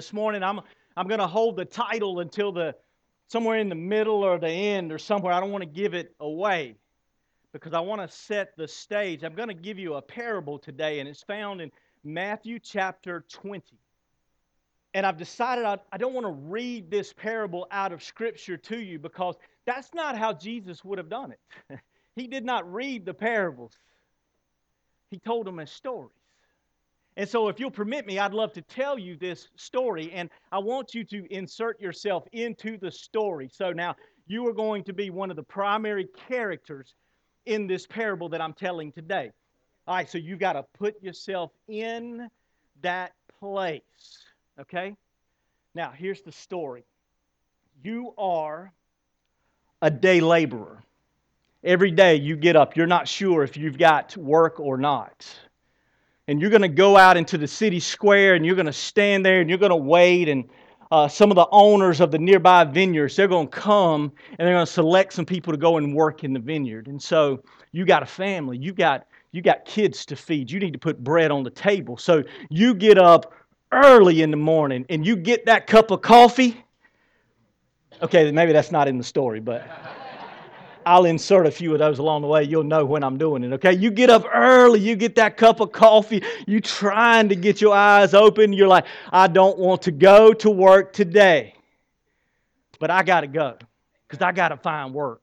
this morning. I'm, I'm going to hold the title until the somewhere in the middle or the end or somewhere. I don't want to give it away because I want to set the stage. I'm going to give you a parable today, and it's found in Matthew chapter 20. And I've decided I, I don't want to read this parable out of Scripture to you because that's not how Jesus would have done it. he did not read the parables, he told them a stories. And so, if you'll permit me, I'd love to tell you this story, and I want you to insert yourself into the story. So, now you are going to be one of the primary characters in this parable that I'm telling today. All right, so you've got to put yourself in that place. Okay? Now, here's the story you are a day laborer. Every day you get up, you're not sure if you've got work or not. And you're going to go out into the city square and you're going to stand there and you're going to wait. And uh, some of the owners of the nearby vineyards, they're going to come and they're going to select some people to go and work in the vineyard. And so you got a family, you got you got kids to feed. You need to put bread on the table. So you get up early in the morning and you get that cup of coffee. Okay, maybe that's not in the story, but I'll insert a few of those along the way. You'll know when I'm doing it, okay? You get up early, you get that cup of coffee, you trying to get your eyes open. You're like, I don't want to go to work today, but I got to go because I got to find work.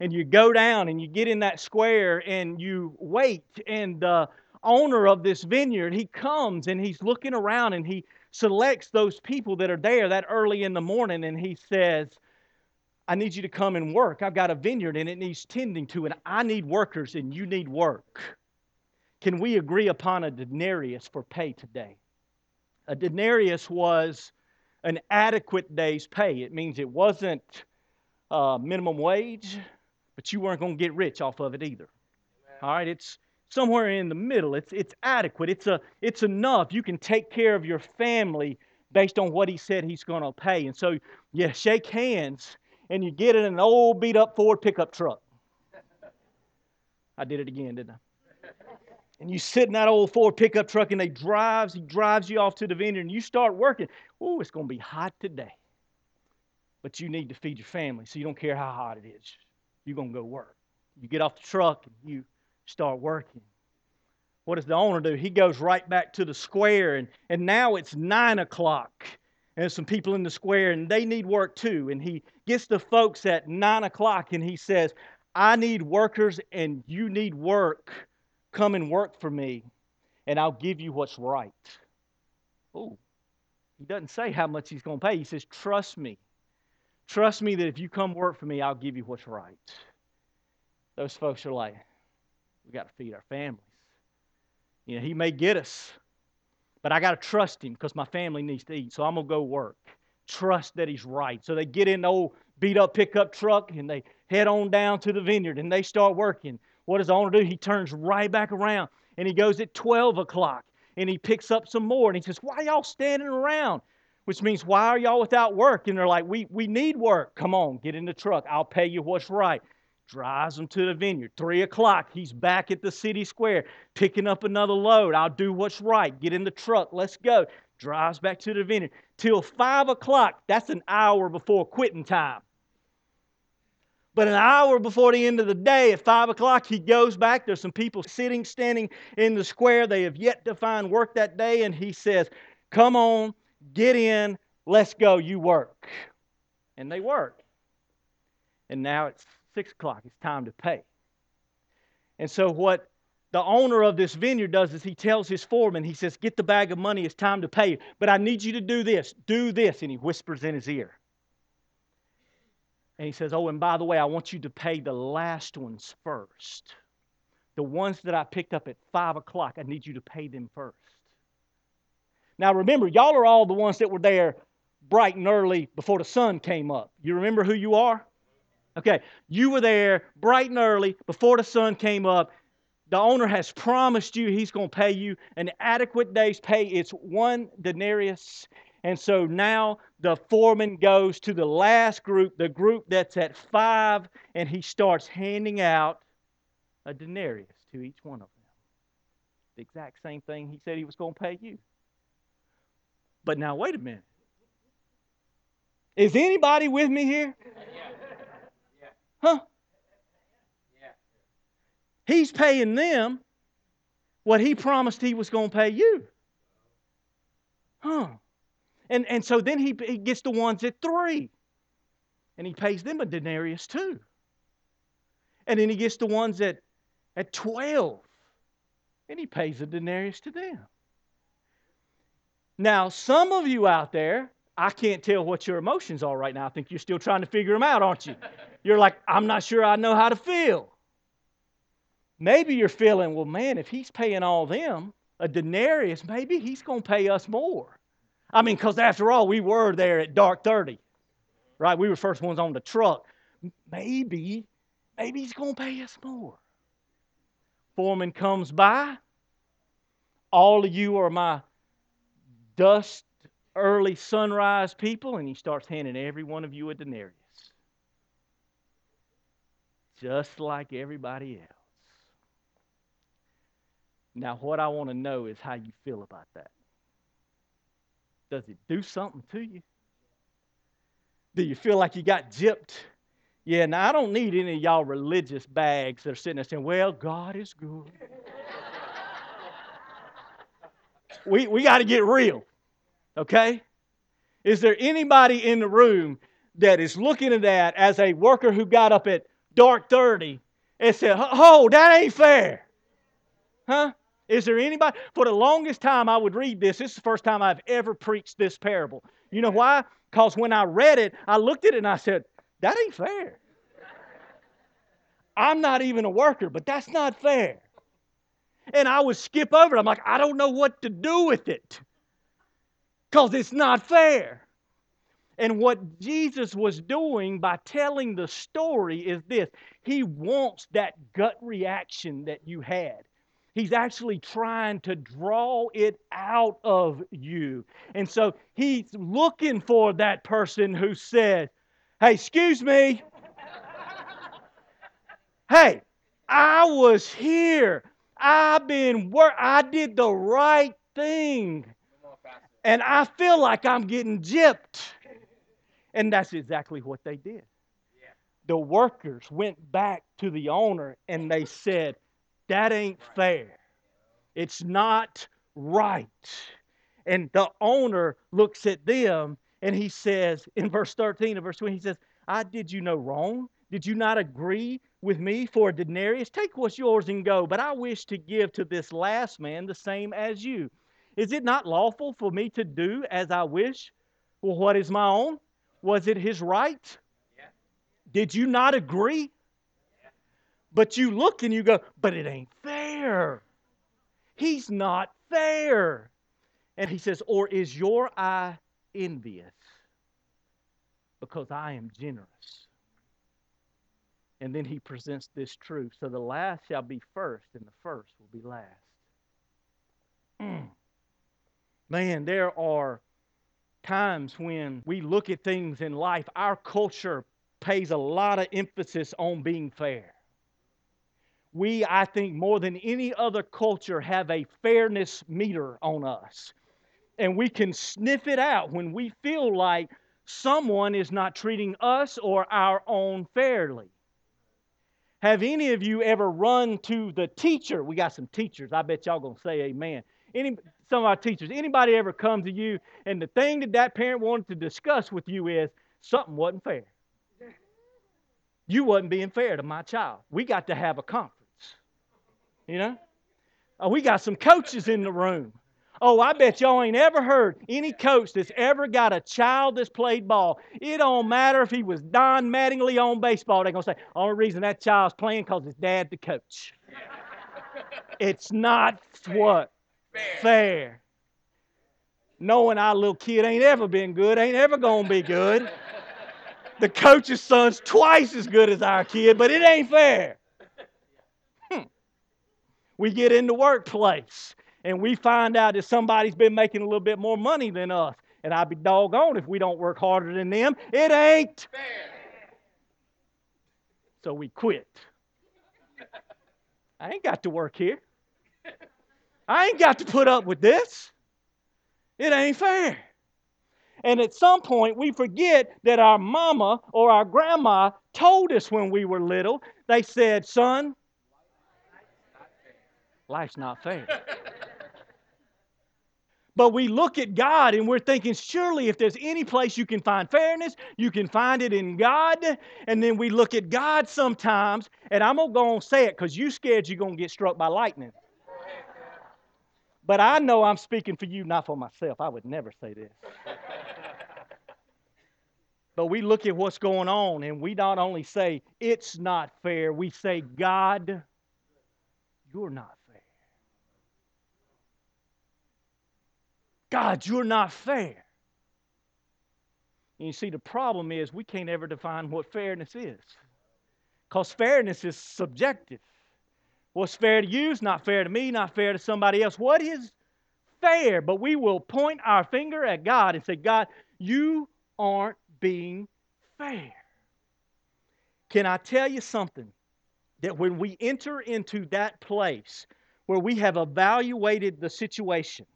And you go down and you get in that square and you wait, and the owner of this vineyard, he comes and he's looking around and he selects those people that are there that early in the morning and he says, I need you to come and work. I've got a vineyard and it needs tending to, and I need workers and you need work. Can we agree upon a denarius for pay today? A denarius was an adequate day's pay. It means it wasn't uh, minimum wage, but you weren't going to get rich off of it either. All right, it's somewhere in the middle. It's, it's adequate, it's, a, it's enough. You can take care of your family based on what he said he's going to pay. And so yeah, shake hands and you get in an old beat up Ford pickup truck. I did it again, didn't I? And you sit in that old Ford pickup truck and they drives, he drives you off to the vineyard and you start working. Oh, it's going to be hot today. But you need to feed your family, so you don't care how hot it is. You're going to go work. You get off the truck and you start working. What does the owner do? He goes right back to the square, and, and now it's nine o'clock. And some people in the square, and they need work too. And he gets the folks at nine o'clock, and he says, I need workers, and you need work. Come and work for me, and I'll give you what's right. Oh, he doesn't say how much he's going to pay. He says, Trust me. Trust me that if you come work for me, I'll give you what's right. Those folks are like, we got to feed our families. You know, he may get us, but I got to trust him because my family needs to eat. So I'm going to go work. Trust that he's right. So they get in the old beat up pickup truck and they head on down to the vineyard and they start working. What does the owner do? He turns right back around and he goes at 12 o'clock and he picks up some more and he says, Why y'all standing around? Which means, Why are y'all without work? And they're like, We, we need work. Come on, get in the truck. I'll pay you what's right drives him to the vineyard. Three o'clock, he's back at the city square picking up another load. I'll do what's right. Get in the truck. Let's go. Drives back to the vineyard. Till five o'clock, that's an hour before quitting time. But an hour before the end of the day, at five o'clock, he goes back. There's some people sitting, standing in the square. They have yet to find work that day. And he says, Come on, get in, let's go, you work. And they work. And now it's six o'clock. It's time to pay. And so, what the owner of this vineyard does is he tells his foreman, he says, Get the bag of money, it's time to pay. But I need you to do this, do this. And he whispers in his ear. And he says, Oh, and by the way, I want you to pay the last ones first. The ones that I picked up at 5 o'clock, I need you to pay them first. Now remember, y'all are all the ones that were there bright and early before the sun came up. You remember who you are? Okay, you were there bright and early before the sun came up. The owner has promised you he's going to pay you an adequate day's pay. It's one denarius. And so now the foreman goes to the last group, the group that's at five, and he starts handing out a denarius to each one of them. The exact same thing he said he was going to pay you. But now, wait a minute. Is anybody with me here? Huh? He's paying them what he promised he was going to pay you. Huh. And, and so then he, he gets the ones at three. And he pays them a denarius too. And then he gets the ones at, at 12. And he pays a denarius to them. Now, some of you out there, I can't tell what your emotions are right now. I think you're still trying to figure them out, aren't you? You're like, I'm not sure I know how to feel. Maybe you're feeling, well, man, if he's paying all them a denarius, maybe he's going to pay us more. I mean, because after all, we were there at dark 30, right? We were first ones on the truck. Maybe, maybe he's going to pay us more. Foreman comes by. All of you are my dust early sunrise people, and he starts handing every one of you a denarius. Just like everybody else. Now, what I want to know is how you feel about that. Does it do something to you? Do you feel like you got gypped? Yeah, now I don't need any of y'all religious bags that are sitting there saying, well, God is good. we we got to get real, okay? Is there anybody in the room that is looking at that as a worker who got up at dark 30 and said, oh, that ain't fair? Huh? Is there anybody? For the longest time, I would read this. This is the first time I've ever preached this parable. You know why? Because when I read it, I looked at it and I said, that ain't fair. I'm not even a worker, but that's not fair. And I would skip over it. I'm like, I don't know what to do with it because it's not fair. And what Jesus was doing by telling the story is this He wants that gut reaction that you had. He's actually trying to draw it out of you. And so he's looking for that person who said, Hey, excuse me. hey, I was here. I've been work. I did the right thing. And I feel like I'm getting gypped. And that's exactly what they did. The workers went back to the owner and they said, that ain't fair. It's not right. And the owner looks at them and he says, in verse 13 of verse 20, he says, I did you no wrong. Did you not agree with me for a denarius? Take what's yours and go. But I wish to give to this last man the same as you. Is it not lawful for me to do as I wish? Well, what is my own? Was it his right? Did you not agree? But you look and you go, but it ain't fair. He's not fair. And he says, Or is your eye envious? Because I am generous. And then he presents this truth. So the last shall be first, and the first will be last. Mm. Man, there are times when we look at things in life, our culture pays a lot of emphasis on being fair we, I think, more than any other culture, have a fairness meter on us. And we can sniff it out when we feel like someone is not treating us or our own fairly. Have any of you ever run to the teacher? We got some teachers. I bet y'all gonna say amen. Any some of our teachers. Anybody ever come to you and the thing that that parent wanted to discuss with you is something wasn't fair. You wasn't being fair to my child. We got to have a conference. You know? Oh, we got some coaches in the room. Oh, I bet y'all ain't ever heard any coach that's ever got a child that's played ball. It don't matter if he was Don Mattingly on baseball. They're going to say, only reason that child's playing because his dad the coach. it's not what? Fair. Fair. Knowing our little kid ain't ever been good, ain't ever going to be good. the coach's son's twice as good as our kid, but it ain't fair. Hmm. We get in the workplace and we find out that somebody's been making a little bit more money than us. And I'd be doggone if we don't work harder than them. It ain't fair. So we quit. I ain't got to work here. I ain't got to put up with this. It ain't fair. And at some point, we forget that our mama or our grandma told us when we were little, they said, Son, life's not fair. But we look at God and we're thinking, surely if there's any place you can find fairness, you can find it in God. And then we look at God sometimes, and I'm going to go and say it because you scared you're going to get struck by lightning. But I know I'm speaking for you, not for myself. I would never say this. but we look at what's going on and we not only say, it's not fair, we say, God, you're not fair. God, you're not fair. And you see, the problem is we can't ever define what fairness is. Because fairness is subjective. What's fair to you is not fair to me, not fair to somebody else. What is fair? But we will point our finger at God and say, God, you aren't being fair. Can I tell you something? That when we enter into that place where we have evaluated the situation,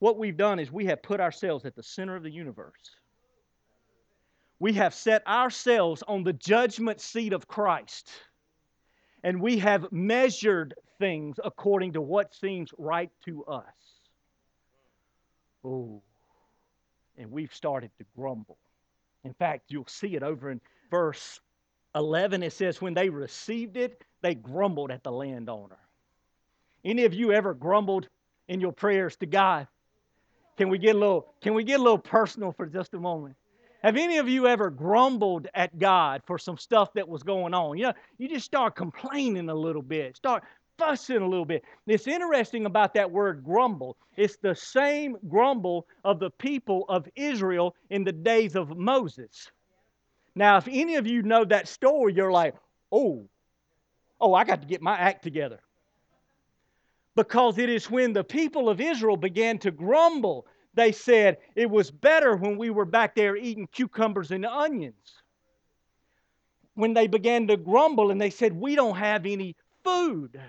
what we've done is we have put ourselves at the center of the universe. We have set ourselves on the judgment seat of Christ. And we have measured things according to what seems right to us. Oh, and we've started to grumble. In fact, you'll see it over in verse 11. It says, When they received it, they grumbled at the landowner. Any of you ever grumbled in your prayers to God? Can we get a little, can we get a little personal for just a moment? Have any of you ever grumbled at God for some stuff that was going on? You know, you just start complaining a little bit, start fussing a little bit. It's interesting about that word grumble. It's the same grumble of the people of Israel in the days of Moses. Now, if any of you know that story, you're like, oh, oh, I got to get my act together because it is when the people of Israel began to grumble. They said, It was better when we were back there eating cucumbers and onions. When they began to grumble and they said, We don't have any food.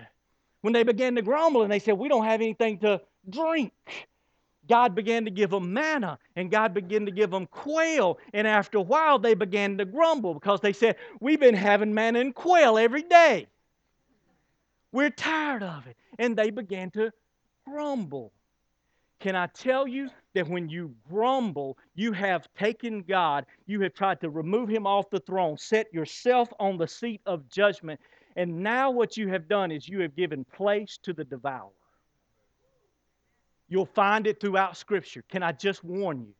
When they began to grumble and they said, We don't have anything to drink. God began to give them manna and God began to give them quail. And after a while, they began to grumble because they said, We've been having manna and quail every day. We're tired of it. And they began to grumble. Can I tell you that when you grumble, you have taken God, you have tried to remove him off the throne, set yourself on the seat of judgment, and now what you have done is you have given place to the devourer. You'll find it throughout Scripture. Can I just warn you?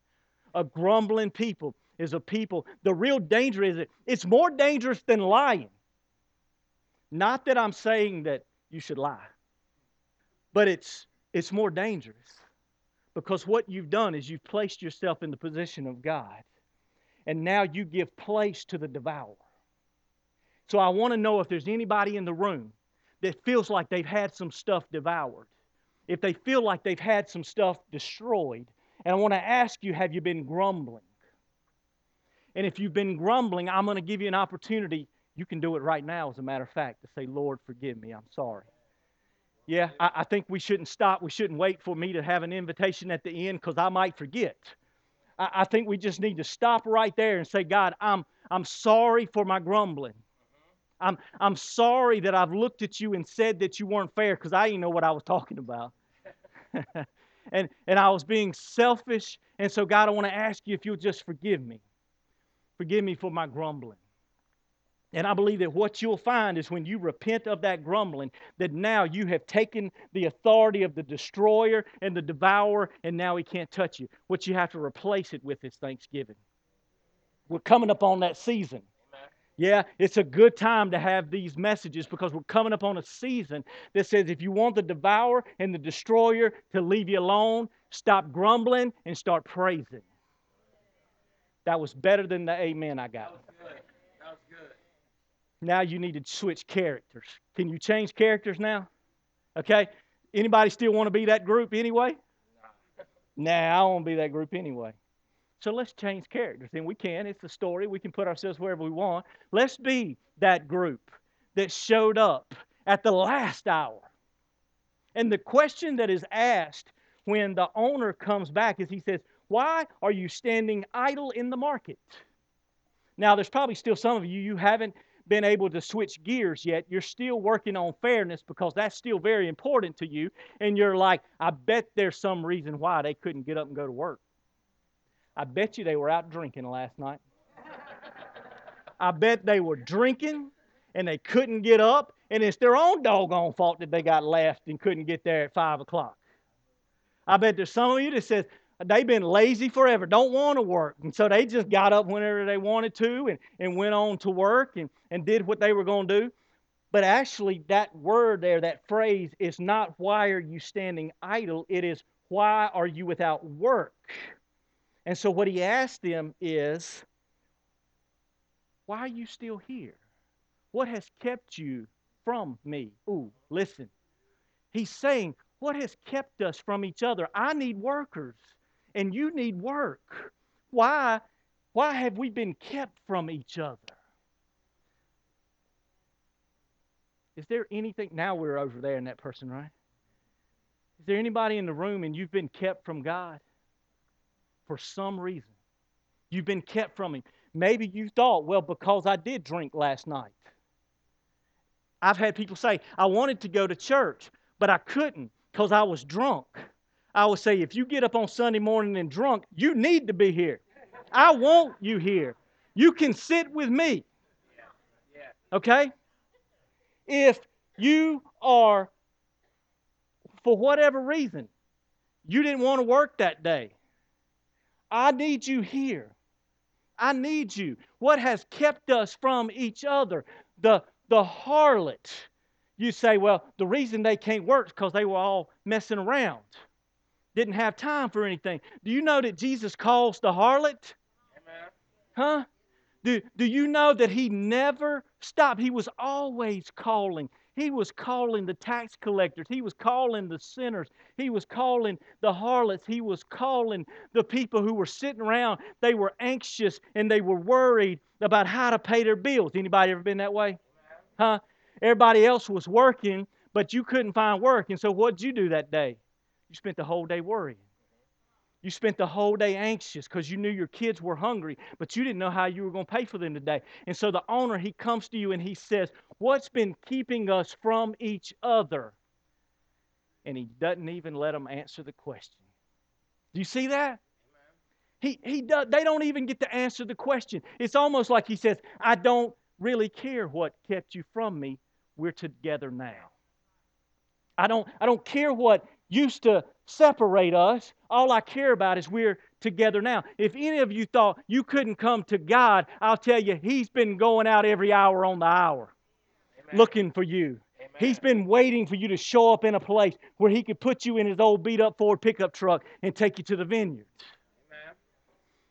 A grumbling people is a people. The real danger is it, it's more dangerous than lying. Not that I'm saying that you should lie, but it's, it's more dangerous because what you've done is you've placed yourself in the position of God, and now you give place to the devourer. So I want to know if there's anybody in the room that feels like they've had some stuff devoured, if they feel like they've had some stuff destroyed. And I want to ask you have you been grumbling? And if you've been grumbling, I'm going to give you an opportunity you can do it right now, as a matter of fact, to say, Lord, forgive me. I'm sorry. Yeah, I, I think we shouldn't stop. We shouldn't wait for me to have an invitation at the end because I might forget. I, I think we just need to stop right there and say, God, I'm, I'm sorry for my grumbling. I'm, I'm sorry that I've looked at you and said that you weren't fair because I didn't know what I was talking about. and, and I was being selfish. And so, God, I want to ask you if you'll just forgive me. Forgive me for my grumbling. And I believe that what you'll find is when you repent of that grumbling, that now you have taken the authority of the destroyer and the devourer, and now he can't touch you. What you have to replace it with is thanksgiving. We're coming up on that season. Yeah, it's a good time to have these messages because we're coming up on a season that says if you want the devourer and the destroyer to leave you alone, stop grumbling and start praising. That was better than the amen I got. Now you need to switch characters. Can you change characters now? Okay? Anybody still want to be that group anyway? Nah, I to be that group anyway. So let's change characters. And we can. It's the story. We can put ourselves wherever we want. Let's be that group that showed up at the last hour. And the question that is asked when the owner comes back is he says, Why are you standing idle in the market? Now, there's probably still some of you, you haven't been able to switch gears yet. You're still working on fairness because that's still very important to you. And you're like, I bet there's some reason why they couldn't get up and go to work. I bet you they were out drinking last night. I bet they were drinking and they couldn't get up, and it's their own doggone fault that they got left and couldn't get there at 5 o'clock. I bet there's some of you that says, they've been lazy forever, don't want to work. And so they just got up whenever they wanted to and, and went on to work and, and did what they were going to do. But actually, that word there, that phrase, is not why are you standing idle? It is why are you without work? And so what he asked them is, why are you still here? What has kept you from me? Ooh, listen. He's saying, what has kept us from each other? I need workers and you need work. Why? Why have we been kept from each other? Is there anything? Now we're over there in that person, right? Is there anybody in the room and you've been kept from God for some reason? You've been kept from Him. Maybe you thought, well, because I did drink last night. I've had people say, I wanted to go to church, but I couldn't because I was drunk. I would say, if you get up on Sunday morning and drunk, you need to be here. I want you here. You can sit with me. Okay? If you are, for whatever reason, you didn't want to work that day, I need you here. I need you. What has kept us from each other? The, the harlot. You say, well, the reason they can't work is because they were all messing around didn't have time for anything. Do you know that Jesus calls the harlot? Amen. Huh? Do, do you know that he never stopped? He was always calling. He was calling the tax collectors. He was calling the sinners. He was calling the harlots. He was calling the people who were sitting around. They were anxious and they were worried about how to pay their bills. Anybody ever been that way? Huh? Everybody else was working, but you couldn't find work. And so what'd you do that day? You spent the whole day worrying. You spent the whole day anxious because you knew your kids were hungry, but you didn't know how you were going to pay for them today. And so the owner, he comes to you and he says, What's been keeping us from each other? And he doesn't even let them answer the question. Do you see that? He, he does, they don't even get to answer the question. It's almost like he says, I don't really care what kept you from me. We're together now. I don't, I don't care what used to separate us. All I care about is we're together now. If any of you thought you couldn't come to God, I'll tell you, He's been going out every hour on the hour Amen. looking for you. Amen. He's been waiting for you to show up in a place where He could put you in His old beat up Ford pickup truck and take you to the vineyard. Amen.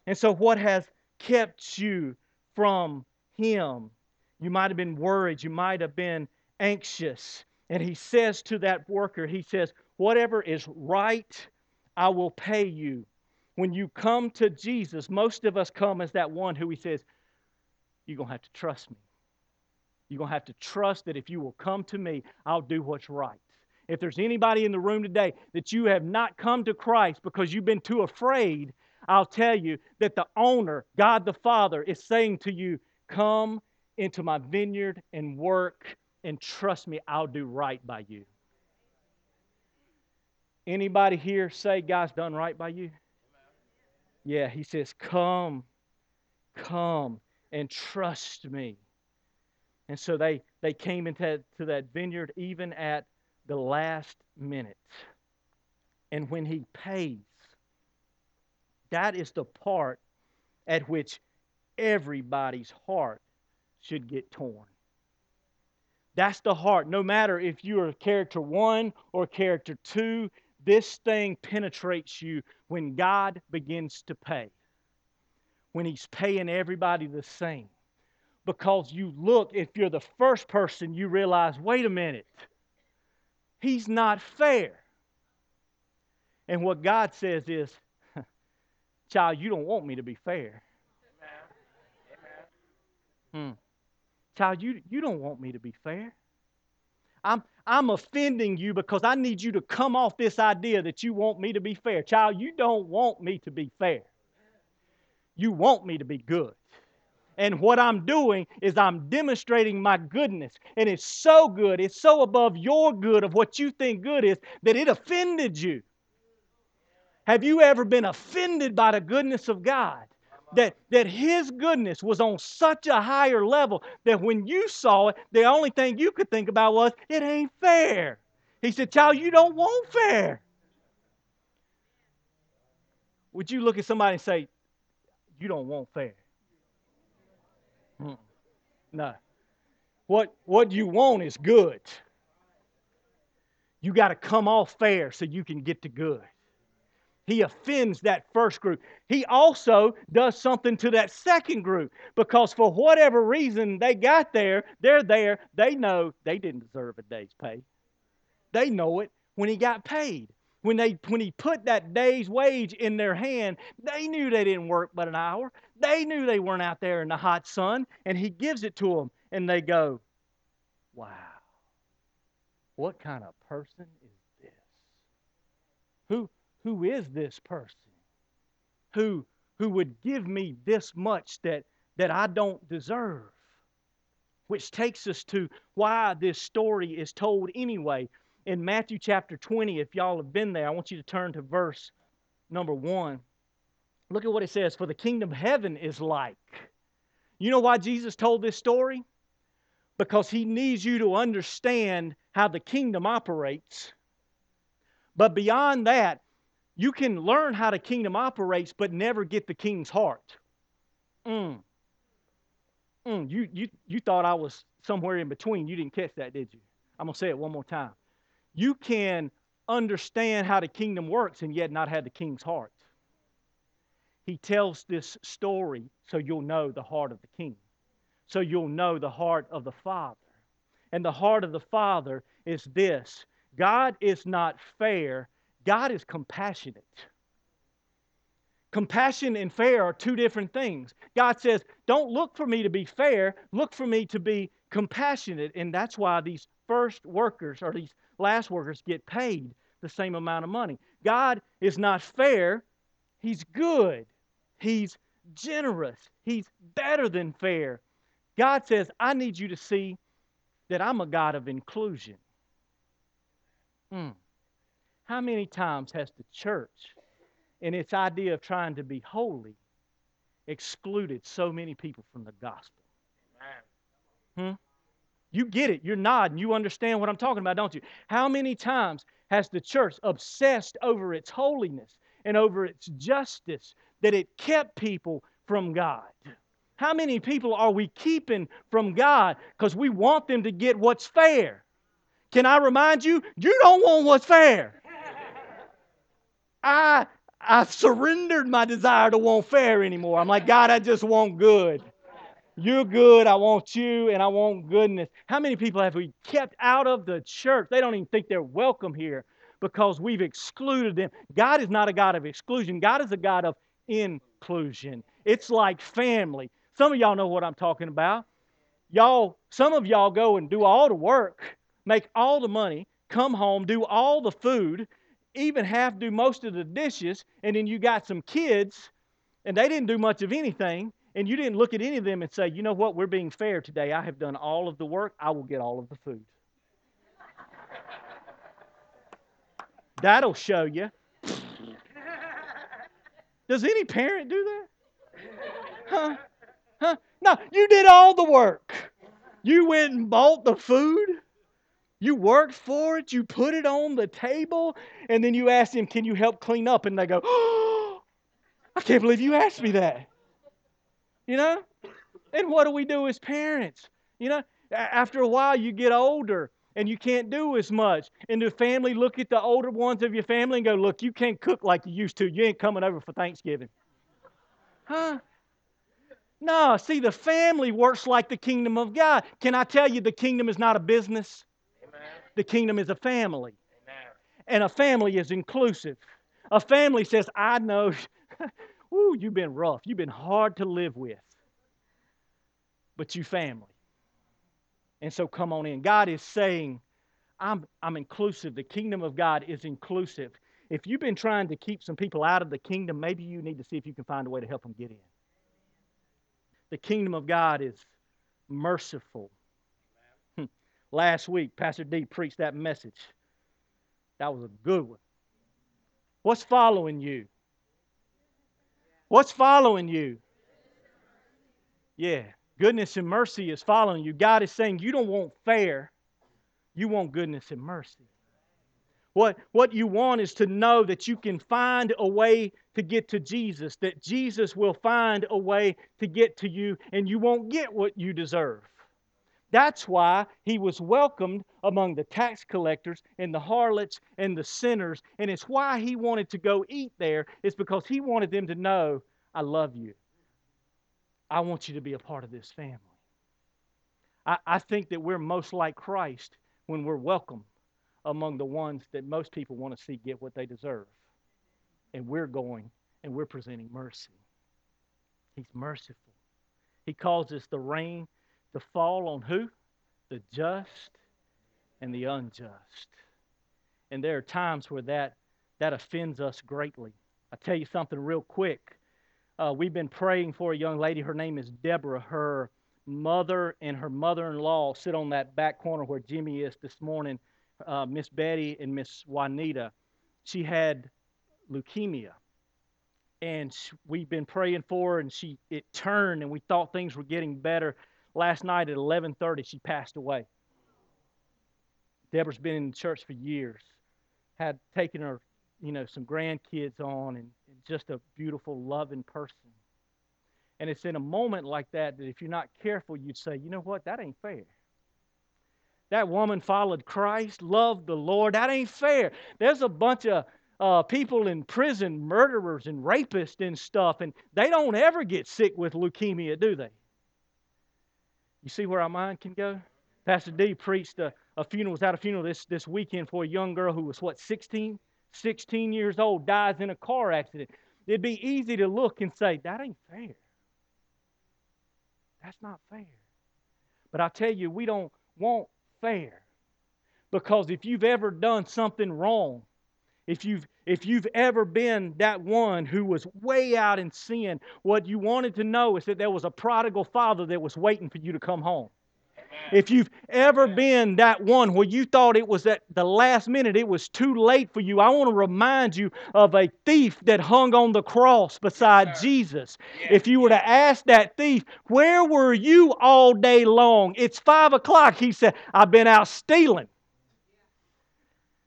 And so, what has kept you from Him? You might have been worried, you might have been anxious. And He says to that worker, He says, Whatever is right, I will pay you. When you come to Jesus, most of us come as that one who he says, You're going to have to trust me. You're going to have to trust that if you will come to me, I'll do what's right. If there's anybody in the room today that you have not come to Christ because you've been too afraid, I'll tell you that the owner, God the Father, is saying to you, Come into my vineyard and work, and trust me, I'll do right by you. Anybody here say God's done right by you? Yeah, he says, Come, come and trust me. And so they, they came into to that vineyard even at the last minute. And when he pays, that is the part at which everybody's heart should get torn. That's the heart. No matter if you are character one or character two, this thing penetrates you when God begins to pay, when He's paying everybody the same. Because you look, if you're the first person, you realize, wait a minute, He's not fair. And what God says is, child, you don't want me to be fair. Hmm. Child, you, you don't want me to be fair. I'm, I'm offending you because I need you to come off this idea that you want me to be fair. Child, you don't want me to be fair. You want me to be good. And what I'm doing is I'm demonstrating my goodness. And it's so good, it's so above your good of what you think good is that it offended you. Have you ever been offended by the goodness of God? That, that His goodness was on such a higher level that when you saw it, the only thing you could think about was, it ain't fair. He said, Child, you don't want fair. Would you look at somebody and say, You don't want fair? No. What, what you want is good. You got to come off fair so you can get to good. He offends that first group. He also does something to that second group because for whatever reason they got there, they're there, they know they didn't deserve a day's pay. They know it when he got paid. When, they, when he put that day's wage in their hand, they knew they didn't work but an hour. They knew they weren't out there in the hot sun, and he gives it to them, and they go, Wow, what kind of person is this? Who, who is this person who, who would give me this much that, that I don't deserve? Which takes us to why this story is told anyway. In Matthew chapter 20, if y'all have been there, I want you to turn to verse number 1. Look at what it says For the kingdom of heaven is like. You know why Jesus told this story? Because he needs you to understand how the kingdom operates. But beyond that, you can learn how the kingdom operates, but never get the king's heart. Mm. Mm, you, you, you thought I was somewhere in between. You didn't catch that, did you? I'm going to say it one more time. You can understand how the kingdom works and yet not have the king's heart he tells this story so you'll know the heart of the king, so you'll know the heart of the Father. And the heart of the Father is this God is not fair, God is compassionate. Compassion and fair are two different things. God says, Don't look for me to be fair, look for me to be compassionate. And that's why these first workers or these last workers get paid the same amount of money. God is not fair, He's good. He's generous. He's better than fair. God says, I need you to see that I'm a God of inclusion. Hmm. How many times has the church, in its idea of trying to be holy, excluded so many people from the gospel? Hmm? You get it. You're nodding. You understand what I'm talking about, don't you? How many times has the church obsessed over its holiness and over its justice that it kept people from God. How many people are we keeping from God because we want them to get what's fair? Can I remind you, you don't want what's fair. I I've surrendered my desire to want fair anymore. I'm like, God, I just want good. You're good. I want you, and I want goodness. How many people have we kept out of the church? They don't even think they're welcome here because we've excluded them. God is not a God of exclusion, God is a God of inclusion. It's like family. Some of y'all know what I'm talking about. Y'all, some of y'all go and do all the work, make all the money, come home, do all the food, even half do most of the dishes, and then you got some kids, and they didn't do much of anything, and you didn't look at any of them and say, you know what, we're being fair today. I have done all of the work, I will get all of the food. That'll show you. Does any parent do that? Huh? Huh? No, you did all the work. You went and bought the food. You worked for it. You put it on the table. And then you ask them, Can you help clean up? And they go, Oh, I can't believe you asked me that. You know? And what do we do as parents? You know, after a while, you get older and you can't do as much. And the family look at the older ones of your family and go, Look, you can't cook like you used to. You ain't coming over for Thanksgiving. Huh? No, see, the family works like the kingdom of God. Can I tell you, the kingdom is not a business? The kingdom is a family. Amen. And a family is inclusive. A family says, I know, Ooh, you've been rough. You've been hard to live with. But you family. And so come on in. God is saying I'm, I'm inclusive. The kingdom of God is inclusive. If you've been trying to keep some people out of the kingdom, maybe you need to see if you can find a way to help them get in. The kingdom of God is merciful. Last week, Pastor D preached that message. That was a good one. What's following you? What's following you? Yeah, goodness and mercy is following you. God is saying you don't want fair, you want goodness and mercy. What, what you want is to know that you can find a way to get to Jesus, that Jesus will find a way to get to you, and you won't get what you deserve. That's why he was welcomed among the tax collectors and the harlots and the sinners. And it's why he wanted to go eat there, it's because he wanted them to know, I love you. I want you to be a part of this family. I, I think that we're most like Christ when we're welcome among the ones that most people want to see get what they deserve. And we're going and we're presenting mercy. He's merciful. He causes the rain to fall on who? The just and the unjust. And there are times where that, that offends us greatly. I'll tell you something real quick. Uh, we've been praying for a young lady. Her name is Deborah. Her mother and her mother in law sit on that back corner where Jimmy is this morning uh, Miss Betty and Miss Juanita, she had leukemia, and she, we've been praying for her, and she it turned, and we thought things were getting better. Last night at 11:30, she passed away. Deborah's been in church for years, had taken her, you know, some grandkids on, and, and just a beautiful, loving person. And it's in a moment like that that if you're not careful, you'd say, you know what, that ain't fair. That woman followed Christ, loved the Lord. That ain't fair. There's a bunch of uh, people in prison, murderers and rapists and stuff, and they don't ever get sick with leukemia, do they? You see where our mind can go? Pastor D preached a, a funeral, was at a funeral this, this weekend for a young girl who was, what, 16? 16 years old, dies in a car accident. It'd be easy to look and say, that ain't fair. That's not fair. But I tell you, we don't want fair. Because if you've ever done something wrong, if you've if you've ever been that one who was way out in sin, what you wanted to know is that there was a prodigal father that was waiting for you to come home. If you've ever been that one where you thought it was at the last minute, it was too late for you, I want to remind you of a thief that hung on the cross beside Jesus. If you were to ask that thief, Where were you all day long? It's five o'clock. He said, I've been out stealing.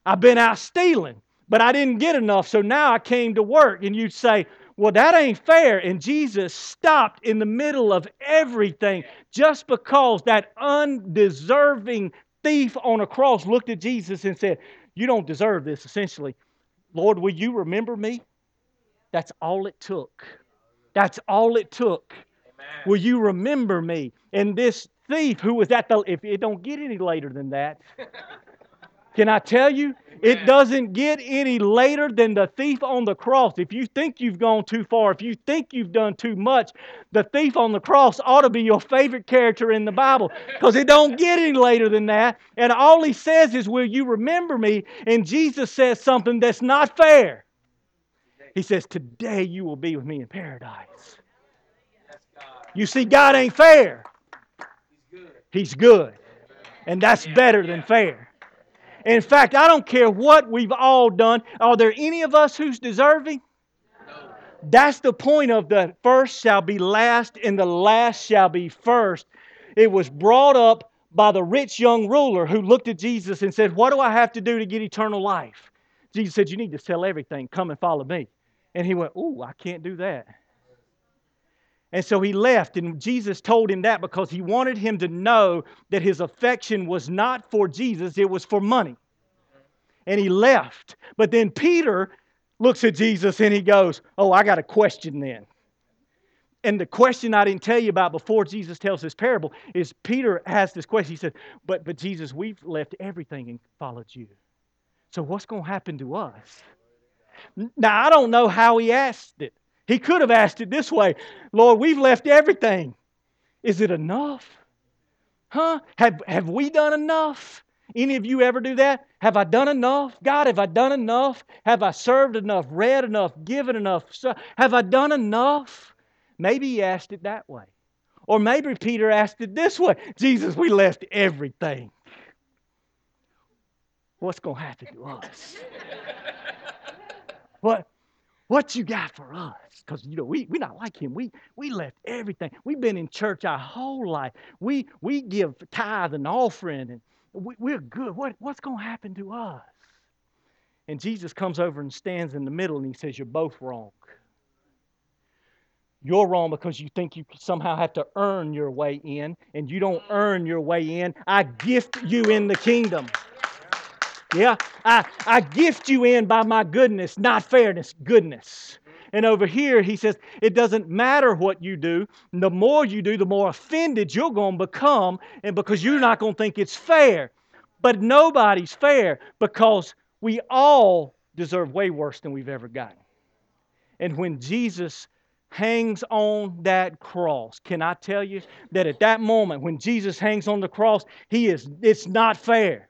I've been out stealing, but I didn't get enough, so now I came to work. And you'd say, well, that ain't fair. And Jesus stopped in the middle of everything just because that undeserving thief on a cross looked at Jesus and said, You don't deserve this, essentially. Lord, will you remember me? That's all it took. That's all it took. Amen. Will you remember me? And this thief who was at the, if it don't get any later than that, can I tell you? It doesn't get any later than the thief on the cross. If you think you've gone too far, if you think you've done too much, the thief on the cross ought to be your favorite character in the Bible because it don't get any later than that. And all he says is, Will you remember me? And Jesus says something that's not fair. He says, Today you will be with me in paradise. You see, God ain't fair. He's good. And that's better than fair. In fact, I don't care what we've all done. Are there any of us who's deserving? That's the point of the first shall be last and the last shall be first. It was brought up by the rich young ruler who looked at Jesus and said, What do I have to do to get eternal life? Jesus said, You need to sell everything. Come and follow me. And he went, Ooh, I can't do that. And so he left, and Jesus told him that because he wanted him to know that his affection was not for Jesus, it was for money. And he left. But then Peter looks at Jesus and he goes, Oh, I got a question then. And the question I didn't tell you about before Jesus tells this parable is Peter has this question. He said, But, but Jesus, we've left everything and followed you. So what's going to happen to us? Now, I don't know how he asked it. He could have asked it this way Lord, we've left everything. Is it enough? Huh? Have, have we done enough? Any of you ever do that? Have I done enough? God, have I done enough? Have I served enough, read enough, given enough? Have I done enough? Maybe he asked it that way. Or maybe Peter asked it this way Jesus, we left everything. What's going to happen to us? what, what you got for us? Because you know we we not like him. We we left everything. We've been in church our whole life. We we give tithe and offering, and we, we're good. What what's to happen to us? And Jesus comes over and stands in the middle, and he says, "You're both wrong." You're wrong because you think you somehow have to earn your way in, and you don't earn your way in. I gift you in the kingdom. Yeah, I, I gift you in by my goodness, not fairness, goodness. And over here, he says, it doesn't matter what you do. The more you do, the more offended you're going to become, and because you're not going to think it's fair. But nobody's fair because we all deserve way worse than we've ever gotten. And when Jesus hangs on that cross. Can I tell you that at that moment when Jesus hangs on the cross, he is it's not fair.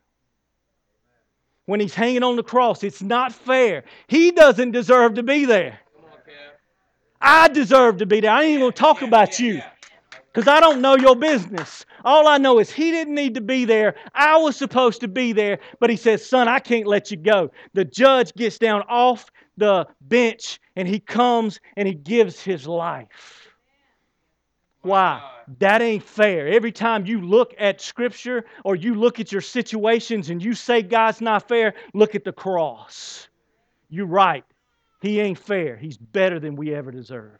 When he's hanging on the cross, it's not fair. He doesn't deserve to be there. I deserve to be there. I ain't even going to talk about you because I don't know your business. All I know is he didn't need to be there. I was supposed to be there, but he says, Son, I can't let you go. The judge gets down off the bench and he comes and he gives his life. Why? That ain't fair. Every time you look at Scripture or you look at your situations and you say God's not fair, look at the cross. You're right. He ain't fair. He's better than we ever deserved.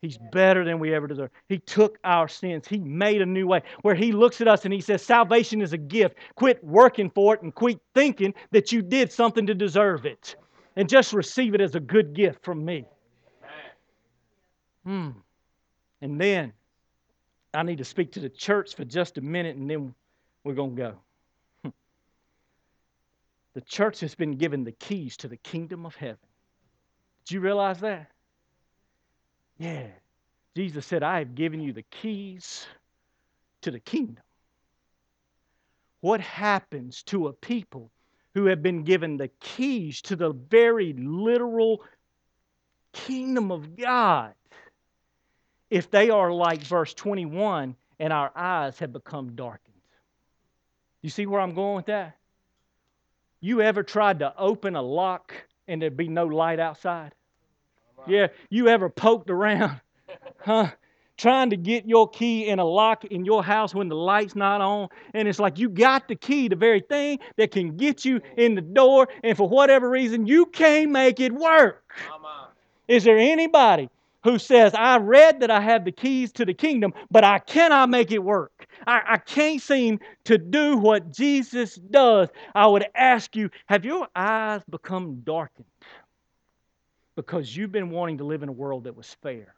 He's better than we ever deserved. He took our sins. He made a new way where He looks at us and He says, Salvation is a gift. Quit working for it and quit thinking that you did something to deserve it and just receive it as a good gift from me. Hmm. And then I need to speak to the church for just a minute and then we're going to go. Hmm. The church has been given the keys to the kingdom of heaven. Did you realize that? Yeah. Jesus said, I have given you the keys to the kingdom. What happens to a people who have been given the keys to the very literal kingdom of God if they are like verse 21 and our eyes have become darkened. You see where I'm going with that? You ever tried to open a lock and there'd be no light outside? Yeah, you ever poked around, huh? trying to get your key in a lock in your house when the light's not on. And it's like you got the key, the very thing that can get you in the door, and for whatever reason, you can't make it work. Is there anybody who says, I read that I have the keys to the kingdom, but I cannot make it work? I, I can't seem to do what Jesus does. I would ask you, have your eyes become darkened? Because you've been wanting to live in a world that was fair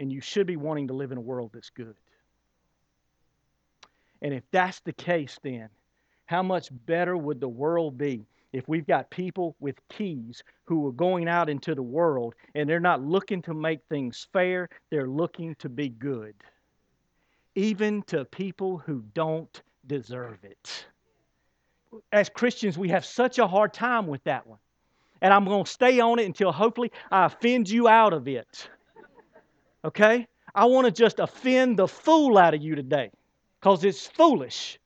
and you should be wanting to live in a world that's good. And if that's the case, then how much better would the world be if we've got people with keys who are going out into the world and they're not looking to make things fair, they're looking to be good, even to people who don't deserve it. As Christians, we have such a hard time with that one. And I'm going to stay on it until hopefully I offend you out of it okay? I want to just offend the fool out of you today because it's foolish,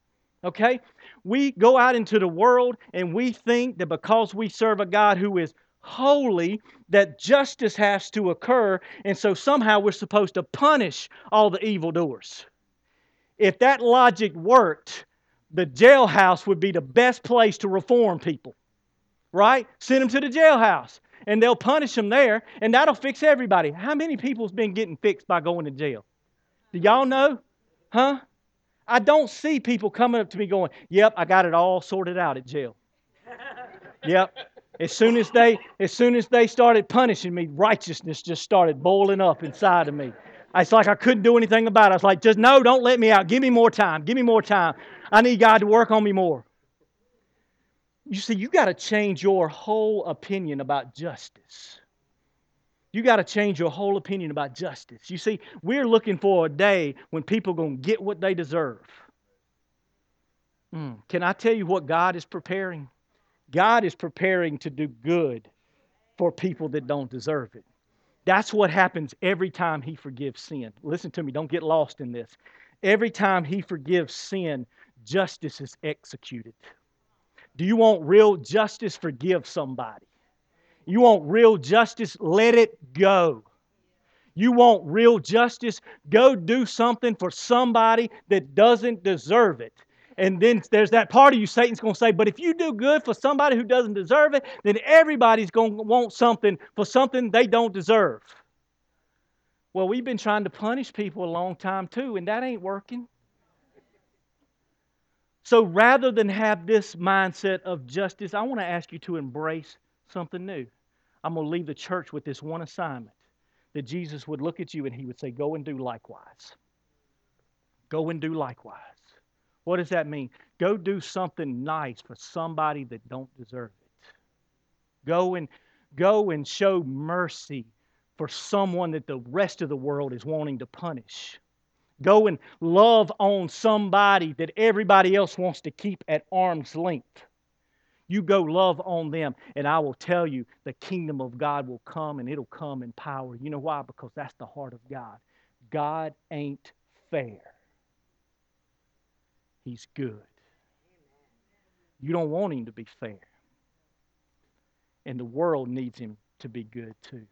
okay? We go out into the world and we think that because we serve a God who is holy, that justice has to occur, and so somehow we're supposed to punish all the evildoers. If that logic worked, the jailhouse would be the best place to reform people, right? Send them to the jailhouse and they'll punish them there, and that'll fix everybody. How many people's been getting fixed by going to jail? Do y'all know? Huh? I don't see people coming up to me going, "Yep, I got it all sorted out at jail." yep. As soon as they as soon as they started punishing me, righteousness just started boiling up inside of me. It's like I couldn't do anything about it. I was like, just no, don't let me out. Give me more time. Give me more time. I need God to work on me more. You see, you got to change your whole opinion about justice. You got to change your whole opinion about justice. You see, we're looking for a day when people are going to get what they deserve. Mm. Can I tell you what God is preparing? God is preparing to do good for people that don't deserve it. That's what happens every time He forgives sin. Listen to me, don't get lost in this. Every time He forgives sin, justice is executed. Do you want real justice? Forgive somebody. You want real justice? Let it go. You want real justice? Go do something for somebody that doesn't deserve it. And then there's that part of you, Satan's going to say, but if you do good for somebody who doesn't deserve it, then everybody's going to want something for something they don't deserve. Well, we've been trying to punish people a long time too, and that ain't working. So rather than have this mindset of justice, I want to ask you to embrace something new. I'm going to leave the church with this one assignment that Jesus would look at you and he would say, Go and do likewise. Go and do likewise. What does that mean? Go do something nice for somebody that don't deserve it. Go and go and show mercy for someone that the rest of the world is wanting to punish. Go and love on somebody that everybody else wants to keep at arm's length. You go love on them, and I will tell you the kingdom of God will come and it'll come in power. You know why? Because that's the heart of God. God ain't fair. He's good. You don't want him to be fair. And the world needs him to be good too.